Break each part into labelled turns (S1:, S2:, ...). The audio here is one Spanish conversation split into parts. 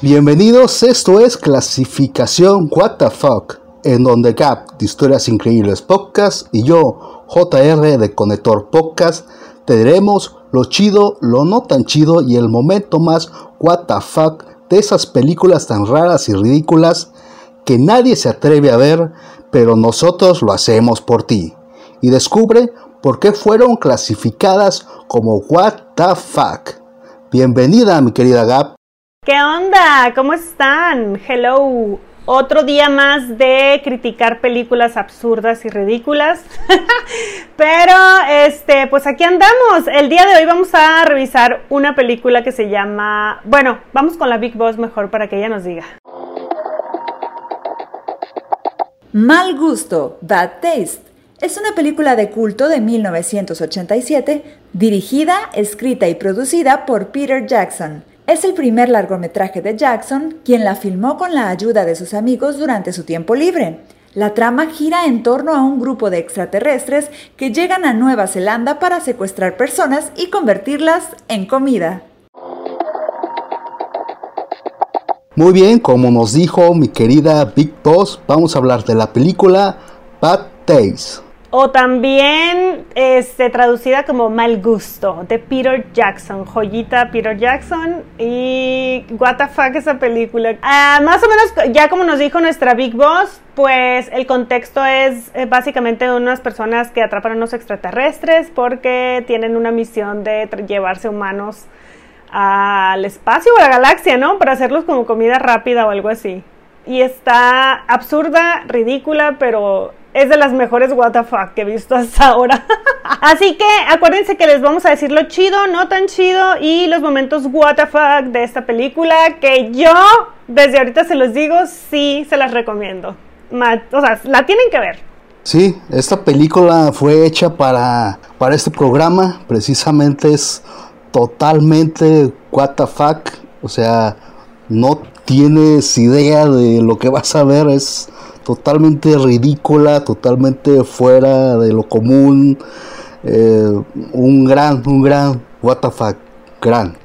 S1: Bienvenidos, esto es Clasificación What the Fuck, en donde Gap de Historias Increíbles Podcast y yo, JR de Conector Podcast, te diremos lo chido, lo no tan chido y el momento más What the Fuck de esas películas tan raras y ridículas que nadie se atreve a ver, pero nosotros lo hacemos por ti. Y descubre por qué fueron clasificadas como What the Fuck. Bienvenida, mi querida Gap.
S2: ¿Qué onda? ¿Cómo están? Hello. Otro día más de criticar películas absurdas y ridículas. Pero este, pues aquí andamos. El día de hoy vamos a revisar una película que se llama, bueno, vamos con la Big Boss mejor para que ella nos diga.
S3: Mal gusto, Bad Taste. Es una película de culto de 1987, dirigida, escrita y producida por Peter Jackson. Es el primer largometraje de Jackson, quien la filmó con la ayuda de sus amigos durante su tiempo libre. La trama gira en torno a un grupo de extraterrestres que llegan a Nueva Zelanda para secuestrar personas y convertirlas en comida.
S1: Muy bien, como nos dijo mi querida Big Boss, vamos a hablar de la película Bad Taste.
S2: O también este, traducida como Mal Gusto, de Peter Jackson, joyita Peter Jackson. Y what the fuck esa película. Ah, más o menos, ya como nos dijo nuestra Big Boss, pues el contexto es eh, básicamente unas personas que atrapan a unos extraterrestres porque tienen una misión de llevarse humanos al espacio o a la galaxia, ¿no? Para hacerlos como comida rápida o algo así. Y está absurda, ridícula, pero es de las mejores WTF que he visto hasta ahora. Así que acuérdense que les vamos a decir lo chido, no tan chido y los momentos WTF de esta película que yo desde ahorita se los digo, sí se las recomiendo. O sea, la tienen que ver.
S1: Sí, esta película fue hecha para, para este programa, precisamente es totalmente WTF, o sea, no tienes idea de lo que vas a ver, es totalmente ridícula, totalmente fuera de lo común, eh, un gran, un gran, what the fuck, gran.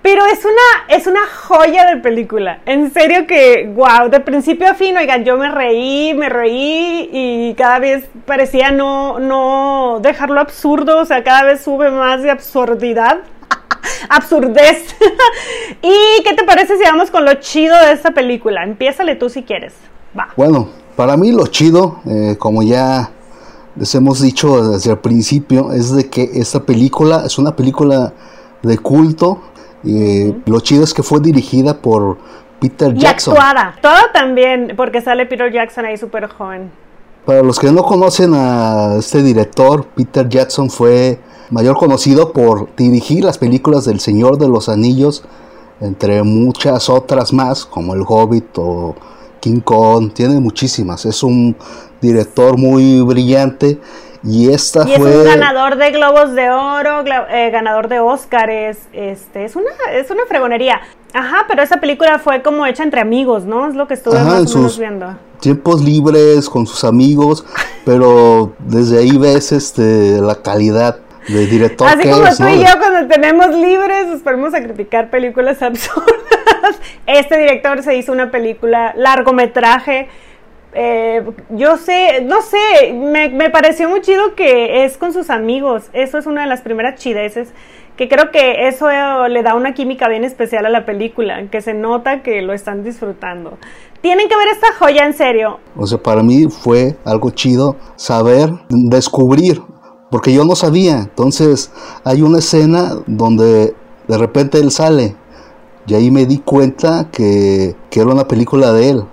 S2: Pero es una, es una joya de película. En serio que, wow, de principio a fin, oigan, yo me reí, me reí y cada vez parecía no, no dejarlo absurdo, o sea, cada vez sube más de absurdidad. Absurdez. ¿Y qué te parece si vamos con lo chido de esta película? Empiézale tú si quieres.
S1: Bueno, para mí lo chido, eh, como ya les hemos dicho desde el principio, es de que esta película es una película de culto. y Lo chido es que fue dirigida por Peter Jackson.
S2: Y actuada. Todo también, porque sale Peter Jackson ahí súper joven.
S1: Para los que no conocen a este director, Peter Jackson fue mayor conocido por dirigir las películas del Señor de los Anillos, entre muchas otras más, como El Hobbit o King Kong, tiene muchísimas. Es un director muy brillante. Y esta
S2: y
S1: fue.
S2: Es un ganador de Globos de Oro, eh, ganador de Oscars. Este, es una, es una fregonería. Ajá, pero esa película fue como hecha entre amigos, ¿no? Es lo que estuve más o menos viendo.
S1: Tiempos libres con sus amigos, pero desde ahí ves este la calidad de director.
S2: Así como tú y yo cuando tenemos libres, nos ponemos a criticar películas absurdas. Este director se hizo una película, largometraje. Eh, yo sé, no sé, me, pareció muy chido que es con sus amigos. Eso es una de las primeras chideces. Que creo que eso le da una química bien especial a la película, que se nota que lo están disfrutando. Tienen que ver esta joya en serio.
S1: O sea, para mí fue algo chido saber, descubrir, porque yo no sabía. Entonces, hay una escena donde de repente él sale y ahí me di cuenta que, era una película de él.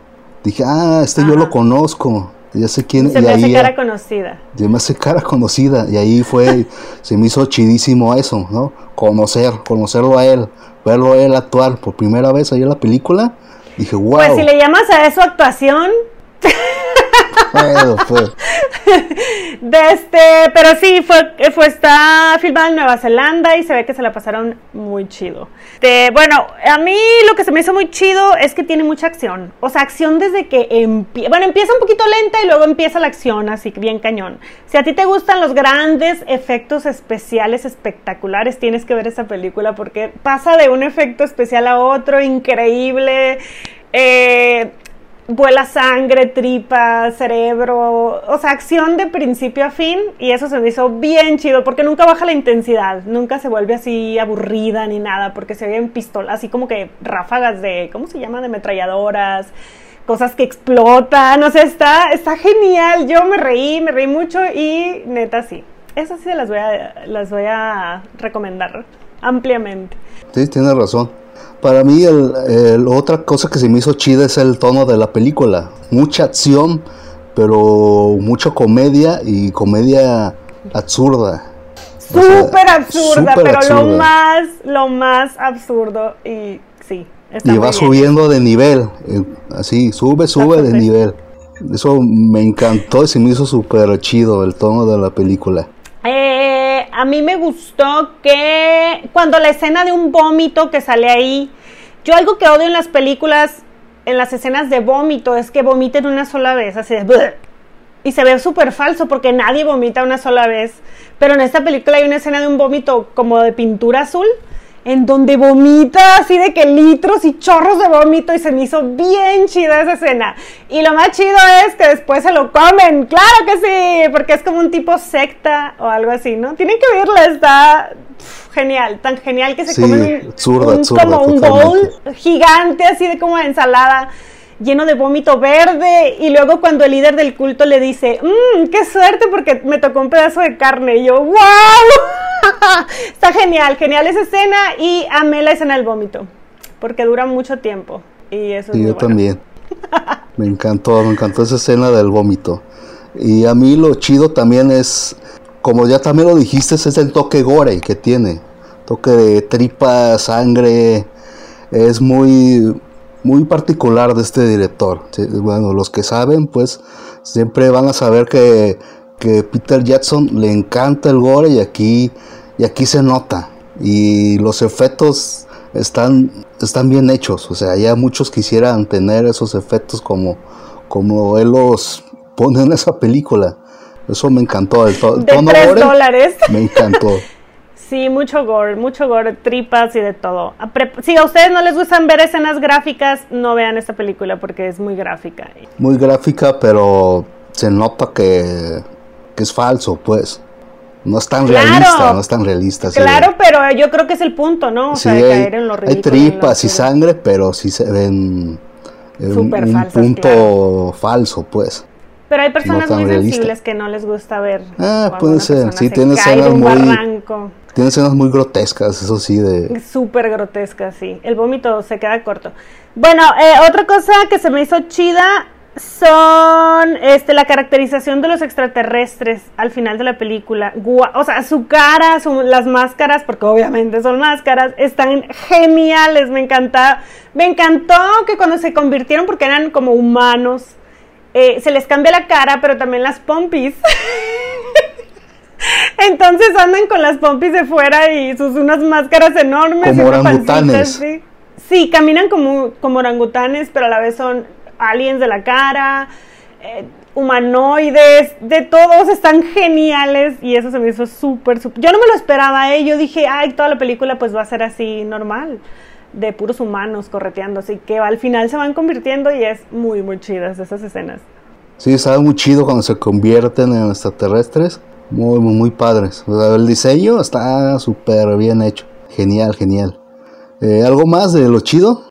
S1: Dije, ah, este yo lo conozco. Ya sé quién.
S2: Se me hace cara conocida.
S1: Ya me hace cara conocida. Y ahí fue, se me hizo chidísimo eso, ¿no? Conocer, conocerlo a él, verlo a él actuar por primera vez ahí en la película. Dije, wow.
S2: Pues si le llamas a eso actuación.
S1: Pues.
S2: Este, pero sí, fue, fue, está filmada en Nueva Zelanda y se ve que se la pasaron muy chido. Bueno, a mí lo que se me hizo muy chido es que tiene mucha acción. O sea, acción desde que empieza. Bueno, empieza un poquito lenta y luego empieza la acción, así que bien cañón. Si a ti te gustan los grandes efectos especiales espectaculares, tienes que ver esa película porque pasa de un efecto especial a otro increíble. Eh, vuela sangre, tripa, cerebro, o sea, acción de principio a fin y eso se me hizo bien chido porque nunca baja la intensidad, nunca se vuelve así aburrida ni nada porque se ven pistolas, así como que ráfagas de, ¿cómo se llama? De ametralladoras, cosas que explotan, o sea, está, está genial, yo me reí, me reí mucho y neta sí, esas sí las voy a, las voy a recomendar ampliamente.
S1: Sí, tienes razón. Para mí, el, otra cosa que se me hizo chida es el tono de la película. Mucha acción, pero mucha comedia y comedia absurda.
S2: Súper absurda, pero lo más, lo más absurdo y sí.
S1: y va subiendo de nivel, eh, así, sube, sube de nivel. Eso me encantó y se me hizo súper chido el tono de la película.
S2: Eh, a mí me gustó que cuando la escena de un vómito que sale ahí, yo algo que odio en las películas, en las escenas de vómito, es que vomiten una sola vez, así de... Y se ve súper falso porque nadie vomita una sola vez. Pero en esta película hay una escena de un vómito como de pintura azul en donde vomita así de que litros y chorros de vómito y se me hizo bien chida esa escena. Y lo más chido es que después se lo comen, claro que sí, porque es como un tipo secta o algo así, ¿no? Tienen que verla, está genial, tan genial que se comen un, como un bowl gigante así de como ensalada lleno de vómito verde. Y luego cuando el líder del culto le dice, mmm, qué suerte porque me tocó un pedazo de carne y yo, wow, está genial, genial esa escena y amé la escena del vómito porque dura mucho tiempo y eso
S1: yo también. me encantó, me encantó esa escena del vómito. Y a mí lo chido también es, como ya también lo dijiste, es el toque gore que tiene. Toque de tripa, sangre. Es muy, muy particular de este director. Bueno, los que saben, pues siempre van a saber que, que, Peter Jackson le encanta el gore y aquí, y aquí se nota. Y los efectos están, están bien hechos. O sea, ya muchos quisieran tener esos efectos como, como él los pone en esa película. Eso me encantó. El,
S2: to, de dólares.
S1: Me encantó.
S2: Sí, mucho gore, mucho gore, tripas y de todo. Si a ustedes no les gustan ver escenas gráficas, no vean esta película porque es muy gráfica.
S1: Muy gráfica, pero se nota que, es falso, pues. No es tan realista, no es tan realista.
S2: Claro, pero yo creo que es el punto, ¿no? O sea, de caer en lo
S1: ridículo. Hay tripas y sangre, pero sí se ven en un, punto falso, pues.
S2: Pero hay personas muy sensibles que no les gusta ver.
S1: Ah, puede ser. Sí, tiene escenas muy. Tiene escenas muy grotescas, eso sí, de.
S2: Súper grotescas, sí. El vómito se queda corto. Bueno, eh, otra cosa que se me hizo chida son este, la caracterización de los extraterrestres al final de la película. o sea, su cara, las máscaras, porque obviamente son máscaras, están geniales. Me encanta. Me encantó que cuando se convirtieron, porque eran como humanos eh, se les cambia la cara, pero también las pompis. Entonces andan con las pompis de fuera y sus unas máscaras enormes.
S1: Como orangutanes.
S2: ¿sí? caminan como, como orangutanes, pero a la vez son aliens de la cara, eh, humanoides, de todos, están geniales y eso se me hizo súper, súper... Yo no me lo esperaba, ¿eh? Yo dije, ay, toda la película pues va a ser así normal de puros humanos correteando, así que al final se van convirtiendo y es muy, muy chidas esas escenas.
S1: Sí, sabe muy chido cuando se convierten en extraterrestres, muy, muy, muy padres. el diseño está súper bien hecho, genial, genial. Eh, ¿Algo más de lo chido?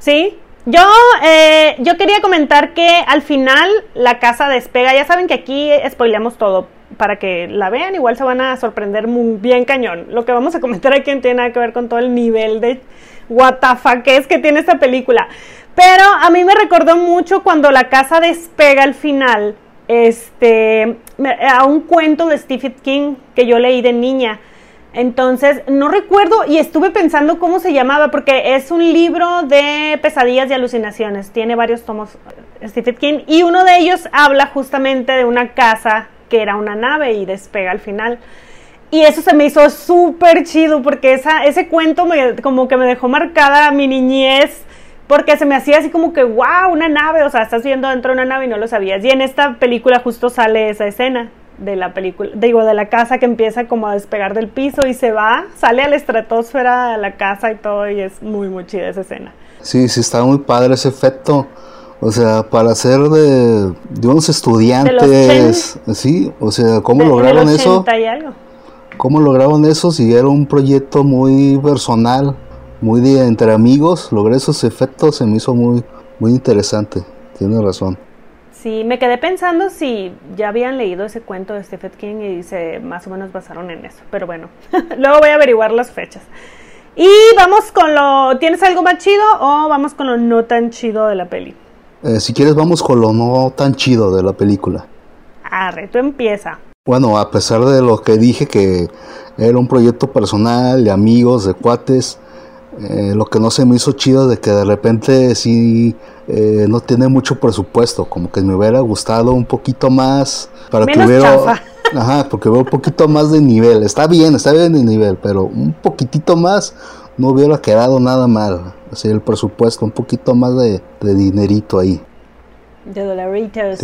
S2: Sí, yo, eh, yo quería comentar que al final la casa despega. Ya saben que aquí spoileamos todo para que la vean. Igual se van a sorprender muy bien cañón. Lo que vamos a comentar aquí no tiene nada que ver con todo el nivel de what que es que tiene esta película. Pero a mí me recordó mucho cuando la casa despega al final, este, a un cuento de Stephen King que yo leí de niña. Entonces, no recuerdo y estuve pensando cómo se llamaba, porque es un libro de pesadillas y alucinaciones. Tiene varios tomos Stephen King, y uno de ellos habla justamente de una casa que era una nave y despega al final. Y eso se me hizo súper chido porque esa, ese cuento me, como que me dejó marcada mi niñez porque se me hacía así como que, wow, una nave, o sea, estás viendo dentro de una nave y no lo sabías. Y en esta película justo sale esa escena de la película, digo, de la casa que empieza como a despegar del piso y se va, sale a la estratosfera, a la casa y todo, y es muy, muy chida esa escena.
S1: Sí, sí, está muy padre ese efecto. O sea, para ser de, de unos estudiantes, sí, o sea, ¿cómo lograron eso? ¿Cómo lograron eso si era un proyecto muy personal, muy de entre amigos? Logré esos efectos, se me hizo muy, muy interesante. Tienes razón.
S2: Sí, me quedé pensando si ya habían leído ese cuento de Stephen King y se más o menos basaron en eso. Pero bueno, luego voy a averiguar las fechas. Y vamos con lo. ¿Tienes algo más chido o vamos con lo no tan chido de la peli?
S1: Eh, si quieres, vamos con lo no tan chido de la película.
S2: Arre, tú empieza.
S1: Bueno, a pesar de lo que dije que era un proyecto personal, de amigos, de cuates, eh, lo que no se me hizo chido de que de repente sí eh, no tiene mucho presupuesto, como que me hubiera gustado un poquito más para que hubiera... Ajá, porque veo un poquito más de nivel. Está bien, está bien de nivel, pero un poquitito más no hubiera quedado nada mal. Así el presupuesto, un poquito más de dinerito ahí.
S2: De dolaritos.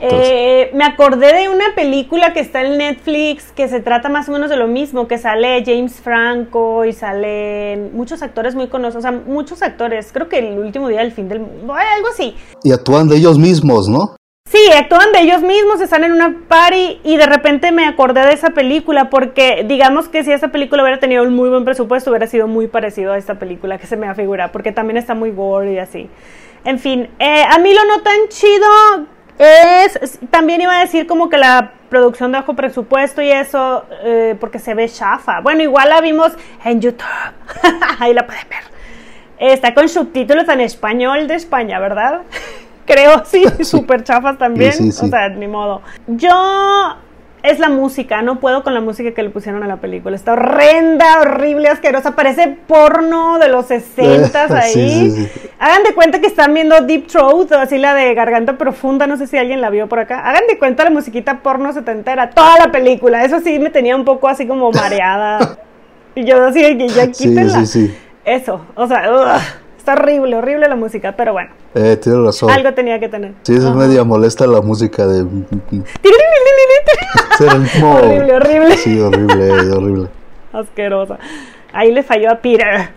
S2: Eh, me acordé de una película que está en Netflix que se trata más o menos de lo mismo, que sale James Franco y salen muchos actores muy conocidos, o sea, muchos actores, creo que el último día del fin del mundo, algo así.
S1: Y actúan de ellos mismos, ¿no?
S2: Sí, actúan de ellos mismos, están en una party y de repente me acordé de esa película porque digamos que si esa película hubiera tenido un muy buen presupuesto hubiera sido muy parecido a esta película que se me afigura porque también está muy gore y así. En fin, eh, a mí lo no tan chido es, también iba a decir como que la producción de bajo presupuesto y eso, eh, porque se ve chafa. Bueno, igual la vimos en YouTube, ahí la pueden ver. Está con subtítulos en español de España, ¿verdad? Creo, sí, súper chafas también. O sea, ni modo. Yo es la música, no puedo con la música que le pusieron a la película. Está horrenda, horrible, asquerosa, parece porno de los 60 ahí. Hagan de cuenta que están viendo Deep Throat, o así la de Garganta Profunda, no sé si alguien la vio por acá. Hagan de cuenta la musiquita porno setentera, toda la película. Eso sí me tenía un poco así como mareada. y yo así, ya quítenla. Eso, o sea, Está horrible, horrible la música, pero bueno.
S1: Eh, tienes razón.
S2: Algo tenía que tener.
S1: Sí, es media molesta la música de...
S2: horrible, horrible.
S1: Sí, horrible, horrible.
S2: Asquerosa. Ahí le falló a Peter.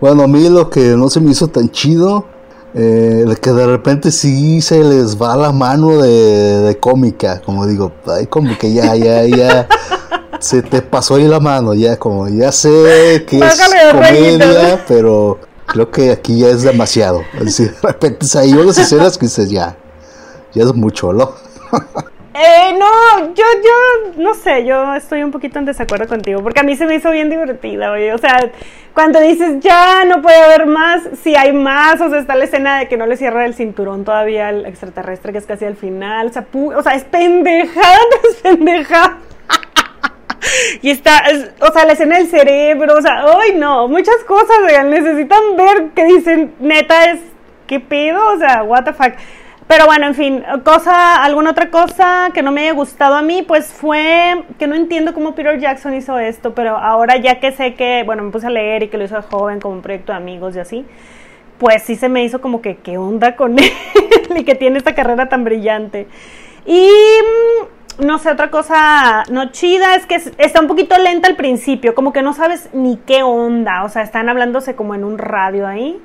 S1: Bueno, a mí lo que no se me hizo tan chido, eh, que de repente sí se les va la mano de, de cómica, como digo, ay, como que ya, ya, ya, se te pasó ahí la mano, ya, como, ya sé que es comedia, pero creo que aquí ya es demasiado. de repente hay unas escenas que dices, ya, ya es mucho, ¿no?
S2: Eh, no, yo, yo, no sé, yo estoy un poquito en desacuerdo contigo, porque a mí se me hizo bien divertida, oye, o sea, cuando dices ya no puede haber más, si hay más, o sea, está la escena de que no le cierra el cinturón todavía al extraterrestre, que es casi al final, o sea, o sea es pendejada, es pendejada. y está, o sea, la escena del cerebro, o sea, ay no, muchas cosas, necesitan ver que dicen, neta, es, ¿qué pedo? O sea, what the fuck. Pero bueno, en fin, cosa, alguna otra cosa que no me haya gustado a mí, pues fue que no entiendo cómo Peter Jackson hizo esto, pero ahora ya que sé que, bueno, me puse a leer y que lo hizo de joven como un proyecto de amigos y así, pues sí se me hizo como que qué onda con él y que tiene esta carrera tan brillante. Y mm, no sé, otra cosa no chida es que está un poquito lenta al principio, como que no sabes ni qué onda, o sea, están hablándose como en un radio ahí.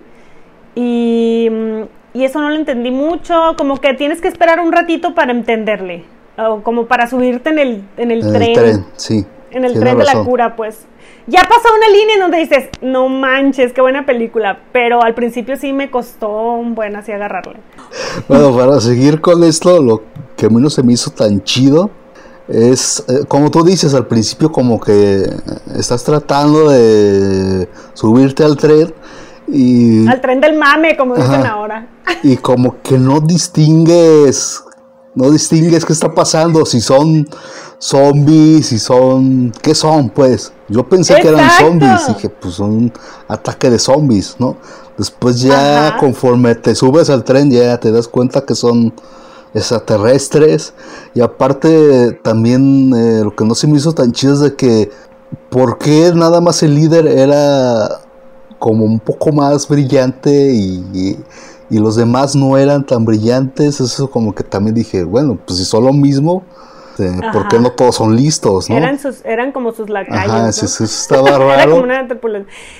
S2: Y mm, y eso no lo entendí mucho, como que tienes que esperar un ratito para entenderle, o como para subirte en el, en el, tren,
S1: sí,
S2: en el tren de la cura, pues. Ya pasó una línea en donde dices, no manches, qué buena película, pero al principio sí me costó un buen así agarrarle.
S1: Bueno, para seguir con esto, lo que a mí no se me hizo tan chido es, eh, como tú dices al principio, como que estás tratando de subirte al tren y,
S2: Al tren del mame, como dicen ahora.
S1: Y como que no distingues, no distingues qué está pasando, si son zombies, si son, ¿qué son pues? Yo pensé que eran zombies, dije, pues un ataque de zombies, ¿no? Después ya conforme te subes al tren ya te das cuenta que son extraterrestres y aparte también eh, lo que no se me hizo tan chido es de que ¿por qué nada más el líder era como un poco más brillante y, y, los demás no eran tan brillantes? Eso como que también dije, bueno, pues si son lo mismo, este, ¿por qué no todos son listos? ¿no?
S2: Eran, sus, eran como sus lacayos. Ajá,
S1: sí, eso estaba raro.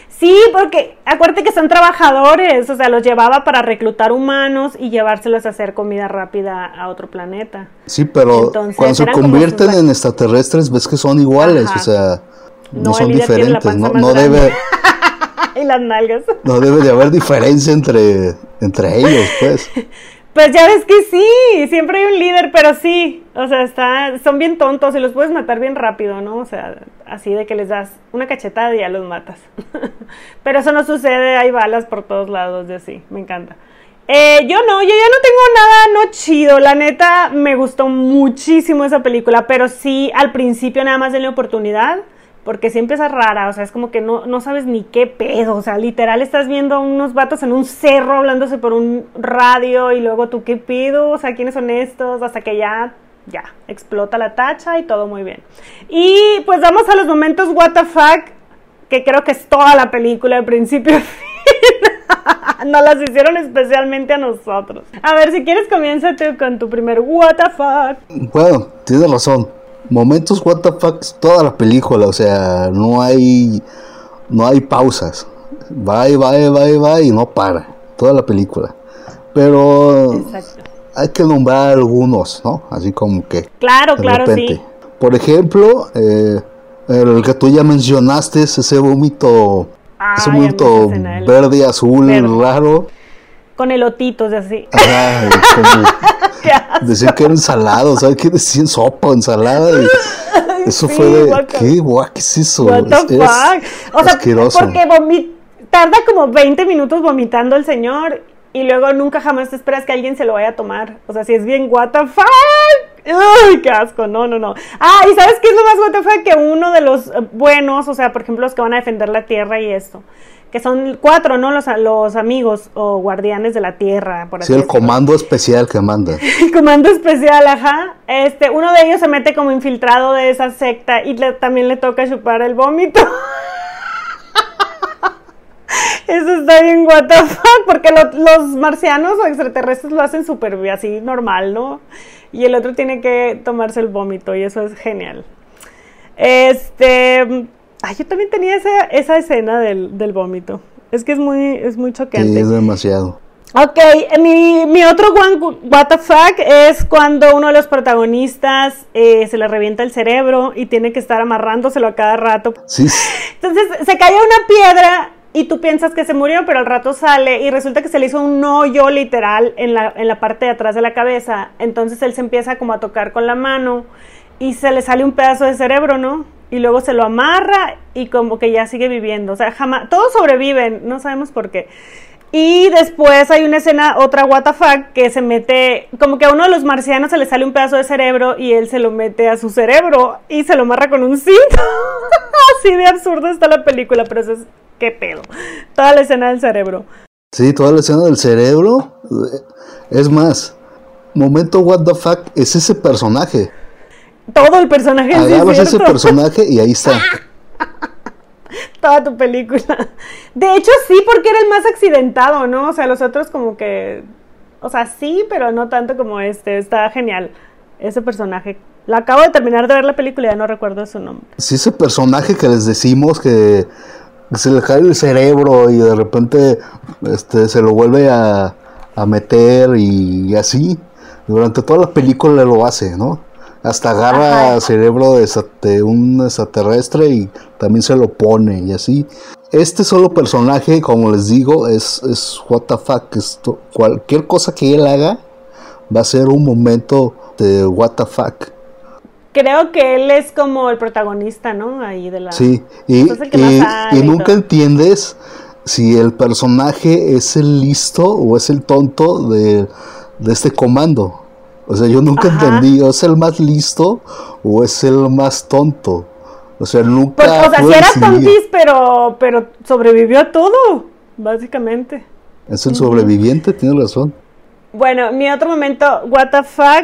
S2: Sí, porque acuérdate que son trabajadores, o sea, los llevaba para reclutar humanos y llevárselos a hacer comida rápida a otro planeta.
S1: Sí, pero cuando se convierten en extraterrestres ves que son iguales, o sea, no, son diferentes, no, no debe...
S2: y las nalgas.
S1: No debe de haber diferencia entre, entre ellos, pues.
S2: Pues ya ves que sí, siempre hay un líder, pero sí, o sea, está, son bien tontos y los puedes matar bien rápido, ¿no? O sea, así de que les das una cachetada y ya los matas. pero eso no sucede, hay balas por todos lados y así, me encanta. Eh, yo no, yo ya no tengo nada no chido, la neta me gustó muchísimo esa película, pero sí al principio nada más de la oportunidad porque siempre es rara, o sea, es como que no, no sabes ni qué pedo, o sea, literal estás viendo a unos vatos en un cerro hablándose por un radio y luego tú qué pido, o sea, quiénes son estos, hasta que ya, ya, explota la tacha y todo muy bien. Y pues vamos a los momentos what the fuck, que creo que es toda la película de principio a fin. Nos las hicieron especialmente a nosotros. A ver, si quieres, comiénzate con tu primer what the fuck.
S1: Bueno, tienes razón momentos what the fuck toda la película, o sea, no hay no hay pausas. Va y va y va y va y no para toda la película. Pero hay que nombrar algunos, ¿no? Así como que
S2: Claro, claro, sí.
S1: Por ejemplo, eh, el que tú ya mencionaste, ese vómito, ese vómito verde, azul, raro.
S2: Con elotitos así.
S1: Ajá, como, Decían que era ensalado, ¿sabes qué decían? Sopa, ensalada. Y eso fue de. ¿Qué? Guau, ¿qué es eso?
S2: What the fuck? O sea, porque tarda como 20 minutos vomitando el señor y luego nunca jamás te esperas que alguien se lo vaya a tomar. O sea, si es bien what the fuck. Uy, qué asco, no, no, no. Ah, y ¿sabes qué es lo más what the fuck? Que uno de los buenos, o sea, por ejemplo, los que van a defender la tierra y esto que son cuatro, ¿no? Los, los amigos o guardianes de la tierra,
S1: por así Sí, el comando especial que manda.
S2: el comando especial, ajá. Este, uno de ellos se mete como infiltrado de esa secta y también le toca chupar el vómito. Eso está bien what the fuck, porque los marcianos o extraterrestres lo hacen súper así normal, ¿no? Y el otro tiene que tomarse el vómito y eso es genial. Este, Ay, yo también tenía esa, esa escena del, del, vómito. Es que es muy, es muy choqueante.
S1: Sí, es demasiado.
S2: Ok, mi, mi otro one, what the fuck es cuando uno de los protagonistas eh, se le revienta el cerebro y tiene que estar amarrándoselo a cada rato.
S1: Sí.
S2: Entonces se cae una piedra y tú piensas que se murió, pero al rato sale y resulta que se le hizo un hoyo literal en la, en la parte de atrás de la cabeza. Entonces él se empieza como a tocar con la mano y se le sale un pedazo de cerebro, ¿no? y luego se lo amarra y como que ya sigue viviendo. O sea, jamás, todos sobreviven, no sabemos por qué. Y después hay una escena, otra WTF, que se mete, como que a uno de los marcianos se le sale un pedazo de cerebro y él se lo mete a su cerebro y se lo amarra con un cinto. Así de absurdo está la película, pero eso es, qué pedo. Toda la escena del cerebro.
S1: Sí, toda la escena del cerebro. Es más, momento what the fuck es ese personaje
S2: todo el personaje.
S1: Agarras ese personaje y ahí está.
S2: Toda tu película. De hecho, sí, porque era el más accidentado, ¿no? O sea, los otros como que... O sea, sí, pero no tanto como este. Está genial. Ese personaje. Lo acabo de terminar de ver la película y ya no recuerdo su nombre.
S1: Sí, ese personaje que les decimos que se le cae el cerebro y de repente este, se lo vuelve a, a meter y así. Durante toda la película lo hace, ¿no? Hasta agarra cerebro de, un extraterrestre y también se lo pone y así. Este solo personaje, como les digo, es, es what the fuck. Esto, cualquier cosa que él haga va a ser un momento de what the fuck.
S2: Creo que él es como el protagonista, ¿no? Ahí de la...
S1: Sí, y, y nunca entiendes si el personaje es el listo o es el tonto de, de este comando. O sea, yo nunca entendí, ¿es el más listo o es el más tonto? O sea, nunca.
S2: Pues, o sea, sí era tontis, pero, pero sobrevivió a todo, básicamente.
S1: Es el sobreviviente, tienes razón.
S2: Bueno, mi otro momento, what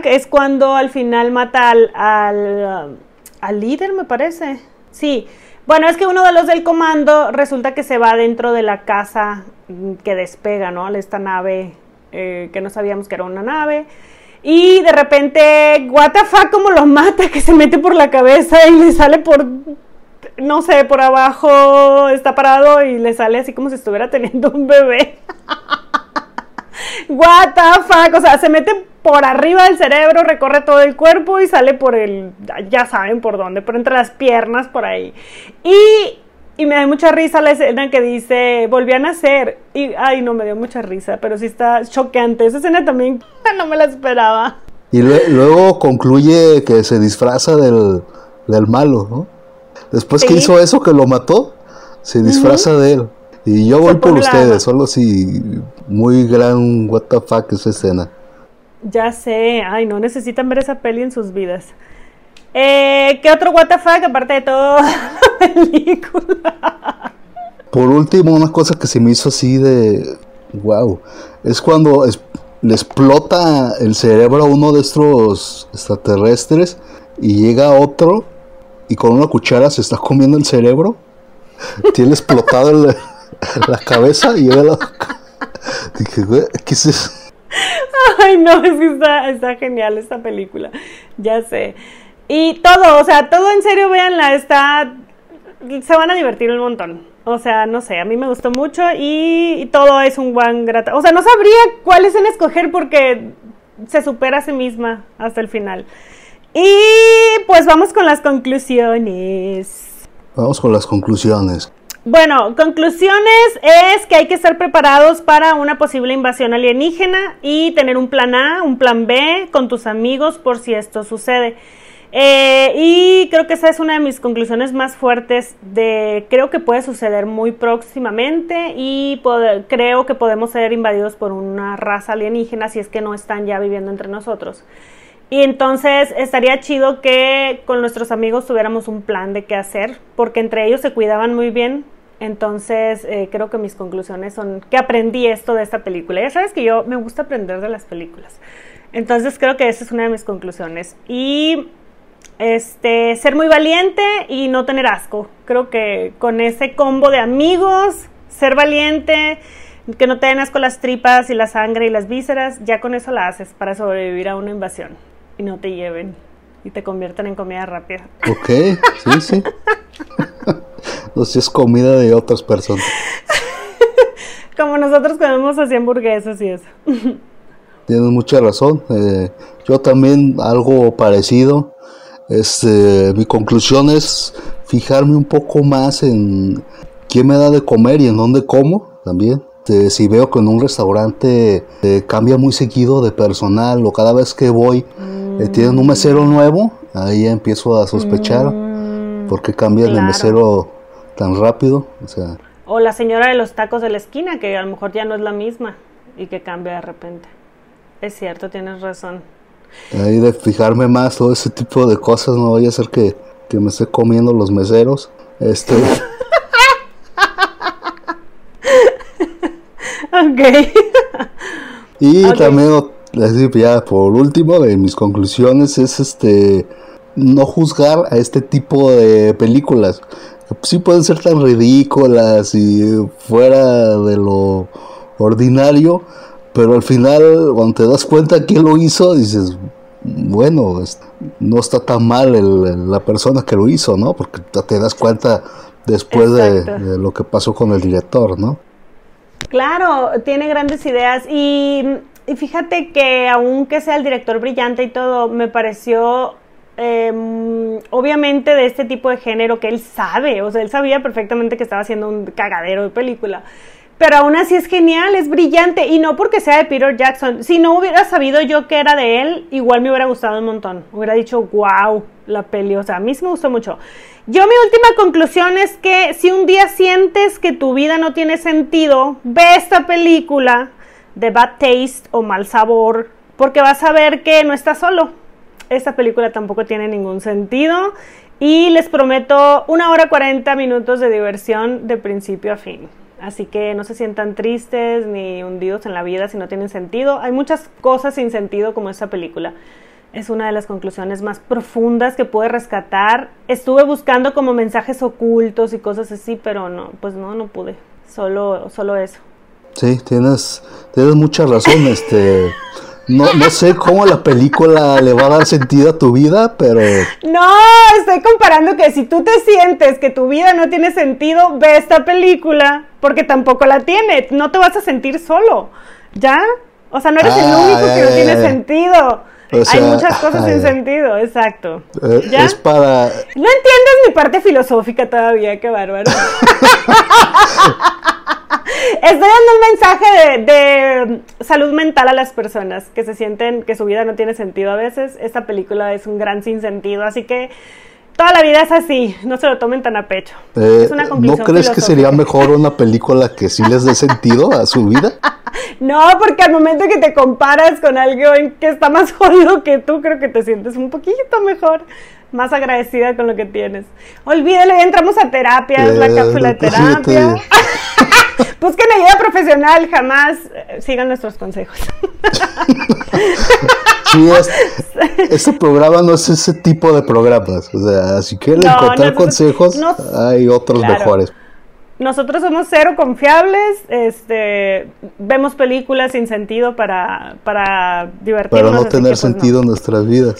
S2: es cuando al final mata al, al, um, al líder, me parece. Sí. Bueno, es que uno de los del comando resulta que se va dentro de la casa mm, que despega, ¿no? Esta nave eh, que no sabíamos que era una nave. Y de repente, what como lo mata, que se mete por la cabeza y le sale por, no sé, por abajo, está parado y le sale así como si estuviera teniendo un bebé. What the fuck, o sea, se mete por arriba del cerebro, recorre todo el cuerpo y sale por el, ya saben por dónde, por entre las piernas, por ahí. Y, y me da mucha risa la escena que dice, volví a nacer. Y, ay, no, me dio mucha risa, pero sí está choqueante. Esa escena también no me la esperaba.
S1: Y lue- luego concluye que se disfraza del, del malo, ¿no? Después que hizo eso, que lo mató, se disfraza de él. Y yo voy por
S2: la
S1: ustedes, solo si muy gran what the fuck esa escena.
S2: Ya sé, ay, no necesitan ver esa peli en sus vidas. Eh, ¿Qué otro what the fuck aparte de todo la película?
S1: Por último, una cosa que se me hizo así de wow, es cuando es- le explota el cerebro a uno de estos extraterrestres y llega otro y con una cuchara se está comiendo el cerebro. Tiene explotado el- la cabeza y llega la... Dije, güey, ¿qué es eso?
S2: Ay, no, es que está, está genial esta película. Ya sé. Y todo, o sea, todo en serio, véanla, está. Se van a divertir un montón. O sea, no sé, a mí me gustó mucho y, y todo es un buen grata. O sea, no sabría cuál es en escoger porque se supera a sí misma hasta el final. Y pues vamos con las conclusiones.
S1: Vamos con las conclusiones.
S2: Bueno, conclusiones es que hay que estar preparados para una posible invasión alienígena y tener un plan A, un plan B con tus amigos por si esto sucede. Eh, y creo que esa es una de mis conclusiones más fuertes de creo que puede suceder muy próximamente y creo que podemos ser invadidos por una raza alienígena si es que no están ya viviendo entre nosotros. Y entonces estaría chido que con nuestros amigos tuviéramos un plan de qué hacer, porque entre ellos se cuidaban muy bien. Entonces eh, creo que mis conclusiones son que aprendí esto de esta película. Ya sabes que yo me gusta aprender de las películas. Entonces creo que esa es una de mis conclusiones. Y este, ser muy valiente y no tener asco. Creo que con ese combo de amigos, ser valiente, que no te den asco las tripas y la sangre y las vísceras, ya con eso la haces para sobrevivir a una invasión y no te lleven y te conviertan en comida rápida.
S1: Ok, sí, sí. no sé, es comida de otras personas.
S2: Como nosotros comemos así hamburguesas y eso.
S1: Tienes mucha razón. eh, yo también algo parecido. Este, mi conclusión es fijarme un poco más en quién me da de comer y en dónde como también. Este, si veo que en un restaurante eh, cambia muy seguido de personal o cada vez que voy eh, tienen un mesero nuevo, ahí empiezo a sospechar porque cambian de
S2: claro.
S1: mesero tan rápido. O sea,
S2: O la señora de los tacos de la esquina, que a lo mejor ya no es la misma y que cambia de repente. Es cierto, tienes razón.
S1: ahí de fijarme más todo ese tipo de cosas, no vaya a ser que, que me esté comiendo los meseros. Este,
S2: Ok.
S1: y también ya por último de mis conclusiones es este no juzgar a este tipo de películas. Sí pueden ser tan ridículas y fuera de lo ordinario, pero al final cuando te das cuenta quién lo hizo, dices, bueno, no está tan mal el- la persona que lo hizo, ¿no? Porque te- das cuenta después de lo que pasó con el director, ¿no?
S2: Claro, tiene grandes ideas y, y fíjate que aunque sea el director brillante y todo, me pareció em, obviamente de este tipo de género que él sabe, o sea, él sabía perfectamente que estaba haciendo un cagadero de película. Pero aún así es genial, es brillante. Y no porque sea de Peter Jackson. Si no hubiera sabido yo que era de él, igual me hubiera gustado un montón. Hubiera dicho, wow, la peli. O sea, a mí sí me gustó mucho. Yo mi última conclusión es que si un día sientes que tu vida no tiene sentido, ve esta película de Bad Taste o Mal Sabor, porque vas a ver que no estás solo. Esta película tampoco tiene ningún sentido Y les prometo una hora 40 minutos de diversión de principio a fin. Así que no se sientan tristes ni hundidos en la vida si no tienen sentido. Hay muchas cosas sin sentido como esta película. Es una de las conclusiones más profundas que pude rescatar. Estuve buscando como mensajes ocultos y cosas así, pero no, pues no, no pude. Solo, solo eso.
S1: Sí, tienes, tienes mucha razón, este. No, no sé cómo la película le va a dar sentido a tu vida, pero...
S2: No, estoy comparando que si tú te sientes que tu vida no tiene sentido, ve esta película, porque tampoco la tiene. No te vas a sentir solo, ¿ya? O sea, no eres el
S1: Ah,
S2: único que no tiene
S1: ya.
S2: sentido.
S1: O
S2: Hay muchas cosas
S1: ah,
S2: sin sentido, exacto.
S1: eh,
S2: ¿Ya?
S1: es para...
S2: No entiendes mi parte filosófica todavía, qué bárbaro. Estoy dando un mensaje de, de salud mental a las personas que se sienten que su vida no tiene sentido a veces. Esta película es un gran sinsentido, así que toda la vida es así, no se lo tomen tan a pecho.
S1: eh,
S2: es una
S1: ¿No crees que sería mejor una película que sí les dé sentido a su vida?
S2: No, porque al momento que te comparas con alguien que está más jodido que tú, creo que te sientes un poquito mejor, más agradecida con lo que tienes. Olvídelo, ya entramos a terapia, es la
S1: Eh,
S2: cápsula de
S1: pues sí,
S2: terapia.
S1: te-
S2: Busquen ayuda profesional, jamás eh, sigan nuestros consejos.
S1: Sí, es, este programa no es ese tipo de programas. O sea, si quieren
S2: No,
S1: encontrar
S2: nosotros-
S1: consejos, hay otros
S2: Claro.
S1: mejores.
S2: Nosotros somos cero confiables, este, vemos películas sin sentido para, para divertirnos.
S1: Para no
S2: que,
S1: tener
S2: pues, no.
S1: sentido en nuestras vidas.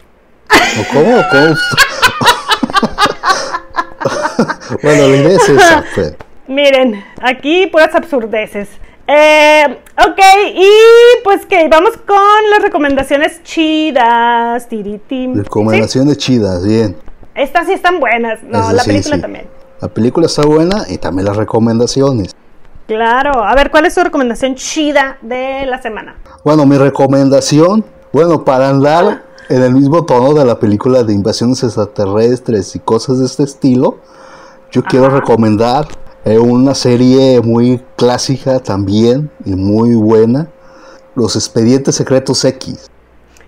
S1: ¿O cómo? ¿O cómo? bueno, la idea es esa. pues.
S2: Miren, aquí puras absurdeces. Eh, ok, y pues que vamos con las recomendaciones chidas. tiritim.
S1: Recomendaciones chidas, bien.
S2: ¿Sí? Estas sí están buenas. No, la
S1: sí,
S2: película
S1: sí.
S2: también.
S1: La película está buena y también las recomendaciones.
S2: Claro. A ver, ¿cuál es tu recomendación chida de la semana?
S1: Bueno, mi recomendación, bueno, para andar en el mismo tono de la película de invasiones extraterrestres y cosas de este estilo, yo quiero recomendar eh, una serie muy clásica también y muy buena, Los Expedientes Secretos X.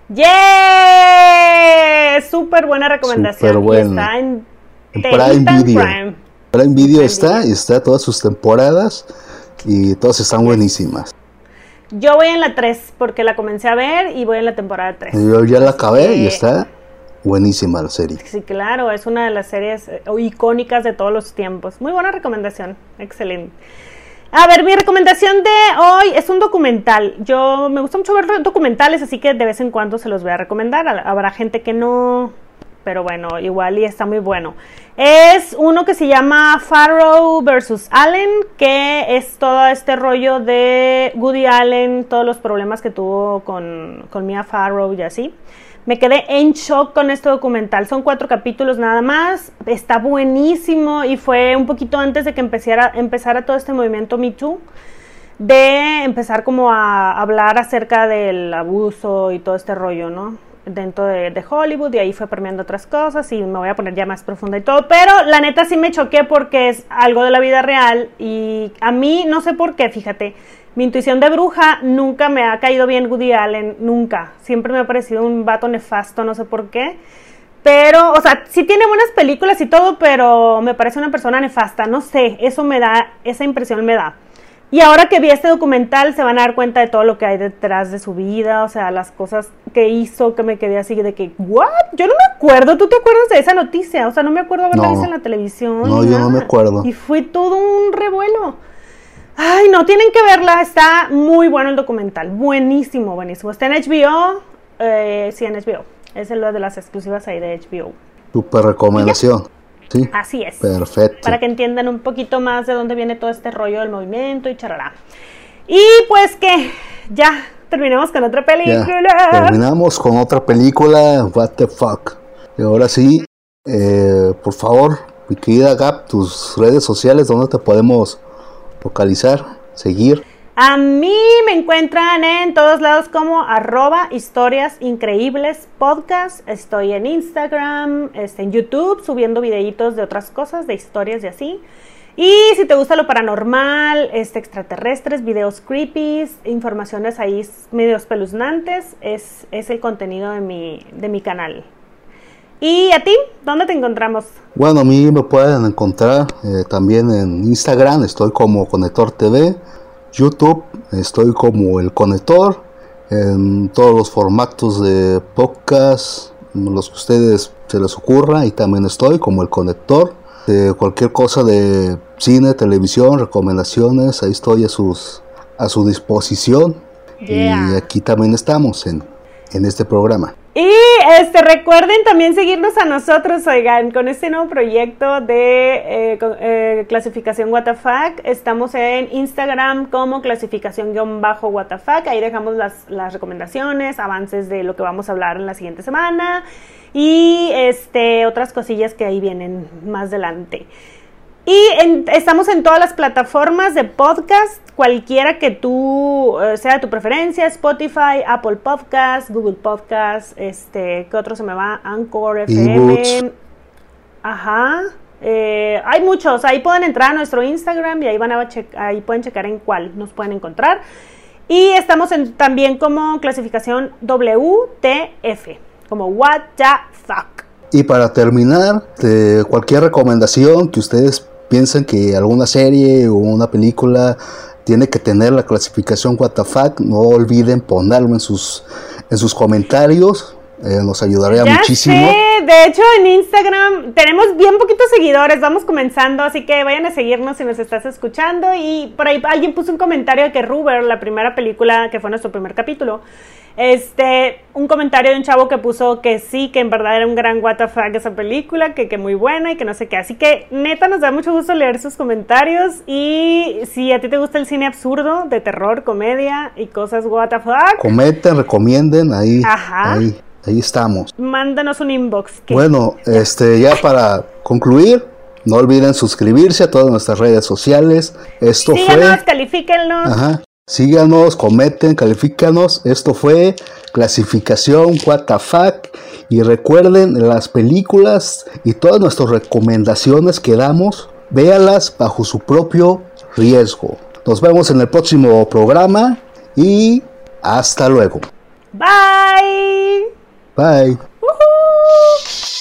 S2: ¡Yeah! Súper buena recomendación.
S1: Súper buena.
S2: está en,
S1: En Prime Video.
S2: Prime.
S1: Prime Video
S2: Prime
S1: está
S2: Video.
S1: y está todas sus temporadas y todas están buenísimas.
S2: Yo voy en la 3 porque la comencé a ver y voy en la temporada 3.
S1: Yo ya la acabé y está buenísima la serie.
S2: Sí, claro, es una de las series eh, icónicas de todos los tiempos. Muy buena recomendación, excelente. A ver, mi recomendación de hoy es un documental. Yo me gusta mucho ver documentales, así que de vez en cuando se los voy a recomendar. Ha- Habrá gente que no, pero bueno, igual y está muy bueno. Es uno que se llama Farrow versus Allen, que es todo este rollo de Woody Allen, todos los problemas que tuvo con, con Mia Farrow y así. Me quedé en shock con este documental. Son cuatro capítulos nada más. Está buenísimo y fue un poquito antes de que empezara, empezara todo este movimiento Me Too. De empezar como a hablar acerca del abuso y todo este rollo, ¿no? Dentro de, Hollywood y ahí fue permeando otras cosas y me voy a poner ya más profunda y todo. Pero la neta sí me choqué porque es algo de la vida real y a mí no sé por qué, fíjate. Mi intuición de bruja nunca me ha caído bien Woody Allen, nunca. Siempre me ha parecido un vato nefasto, no sé por qué. Pero, o sea, sí tiene buenas películas y todo, pero me parece una persona nefasta. No sé, eso me da, esa impresión me da. Y ahora que vi este documental se van a dar cuenta de todo lo que hay detrás de su vida, o sea, las cosas que hizo, que me quedé así de que, ¿what? Yo no me acuerdo, ¿tú te acuerdas de esa noticia? O sea, no me acuerdo haberla
S1: No.
S2: visto en la televisión.
S1: No, yo no me acuerdo.
S2: Y fue todo un revuelo. Ay, no, tienen que verla, está muy bueno el documental, buenísimo, buenísimo. Está en HBO, eh, sí, en HBO, es lo de las exclusivas ahí de HBO.
S1: Super recomendación. Sí,
S2: Así es.
S1: perfecto.
S2: Para que entiendan un poquito más de dónde viene todo este rollo del movimiento y charará. Y pues que ya terminemos con otra
S1: Ya,
S2: película.
S1: terminamos con otra película, What the Fuck. Y ahora sí, eh, por favor, mi querida Gap, tus redes sociales, ¿dónde te podemos localizar, seguir?
S2: A mí me encuentran en todos lados como arroba historias increíbles podcast. Estoy en Instagram, este, en YouTube subiendo videitos de otras cosas, de historias y así. Y si te gusta lo paranormal, este, extraterrestres, videos creepy, informaciones ahí medio espeluznantes, es, es el contenido de mi, de mi canal. ¿Y a ti? ¿Dónde te encontramos?
S1: Bueno, a mí me pueden encontrar eh, también en Instagram, estoy como Conector TV, YouTube, estoy como El Conector, en todos los formatos de podcast, los que ustedes se les ocurra, y también estoy como El Conector. De cualquier cosa de cine, televisión, recomendaciones, ahí estoy a sus a su disposición. Y aquí también estamos en, en este programa.
S2: Y este recuerden también seguirnos a nosotros, oigan, con este nuevo proyecto de eh, eh, clasificación WTF. Estamos en Instagram como clasificación-WTF. Ahí dejamos las, las, recomendaciones, avances de lo que vamos a hablar en la siguiente semana y este otras cosillas que ahí vienen más adelante. Y estamos en todas las plataformas de podcast, cualquiera que tú eh, sea tu preferencia, Spotify, Apple Podcast, Google Podcast, este, ¿qué otro se me va? Anchor, FM. Ajá. Eh, hay muchos, ahí pueden entrar a nuestro Instagram y ahí van a ahí pueden checar en cuál nos pueden encontrar. Y estamos en, también como clasificación WTF, como What the Fuck.
S1: Y para terminar, de cualquier recomendación que ustedes piensan que alguna serie o una película tiene que tener la clasificación WTF, no olviden ponerlo en sus, en sus comentarios. Eh, nos ayudaría muchísimo.
S2: De hecho, en Instagram tenemos bien poquitos seguidores, vamos comenzando, así que vayan a seguirnos si nos estás escuchando. Y por ahí alguien puso un comentario de que Ruber, la primera película que fue nuestro primer capítulo, este, un comentario de un chavo que puso que sí, que en verdad era un gran WTF esa película, que, que muy buena y que no sé qué. Así que neta nos da mucho gusto leer sus comentarios y si a ti te gusta el cine absurdo, de terror, comedia y cosas WTF.
S1: Comenten, recomienden, ahí, ahí, ahí estamos.
S2: Mándanos un inbox.
S1: Bueno, este, ya para concluir, no olviden suscribirse a todas nuestras redes sociales. Esto
S2: Síganos, fue. califíquennos.
S1: Ajá. Síganos, comenten, califícanos. Esto fue clasificación WTF. Y recuerden las películas y todas nuestras recomendaciones que damos, véalas bajo su propio riesgo. Nos vemos en el próximo programa y hasta luego.
S2: Bye.
S1: Bye. Woohoo!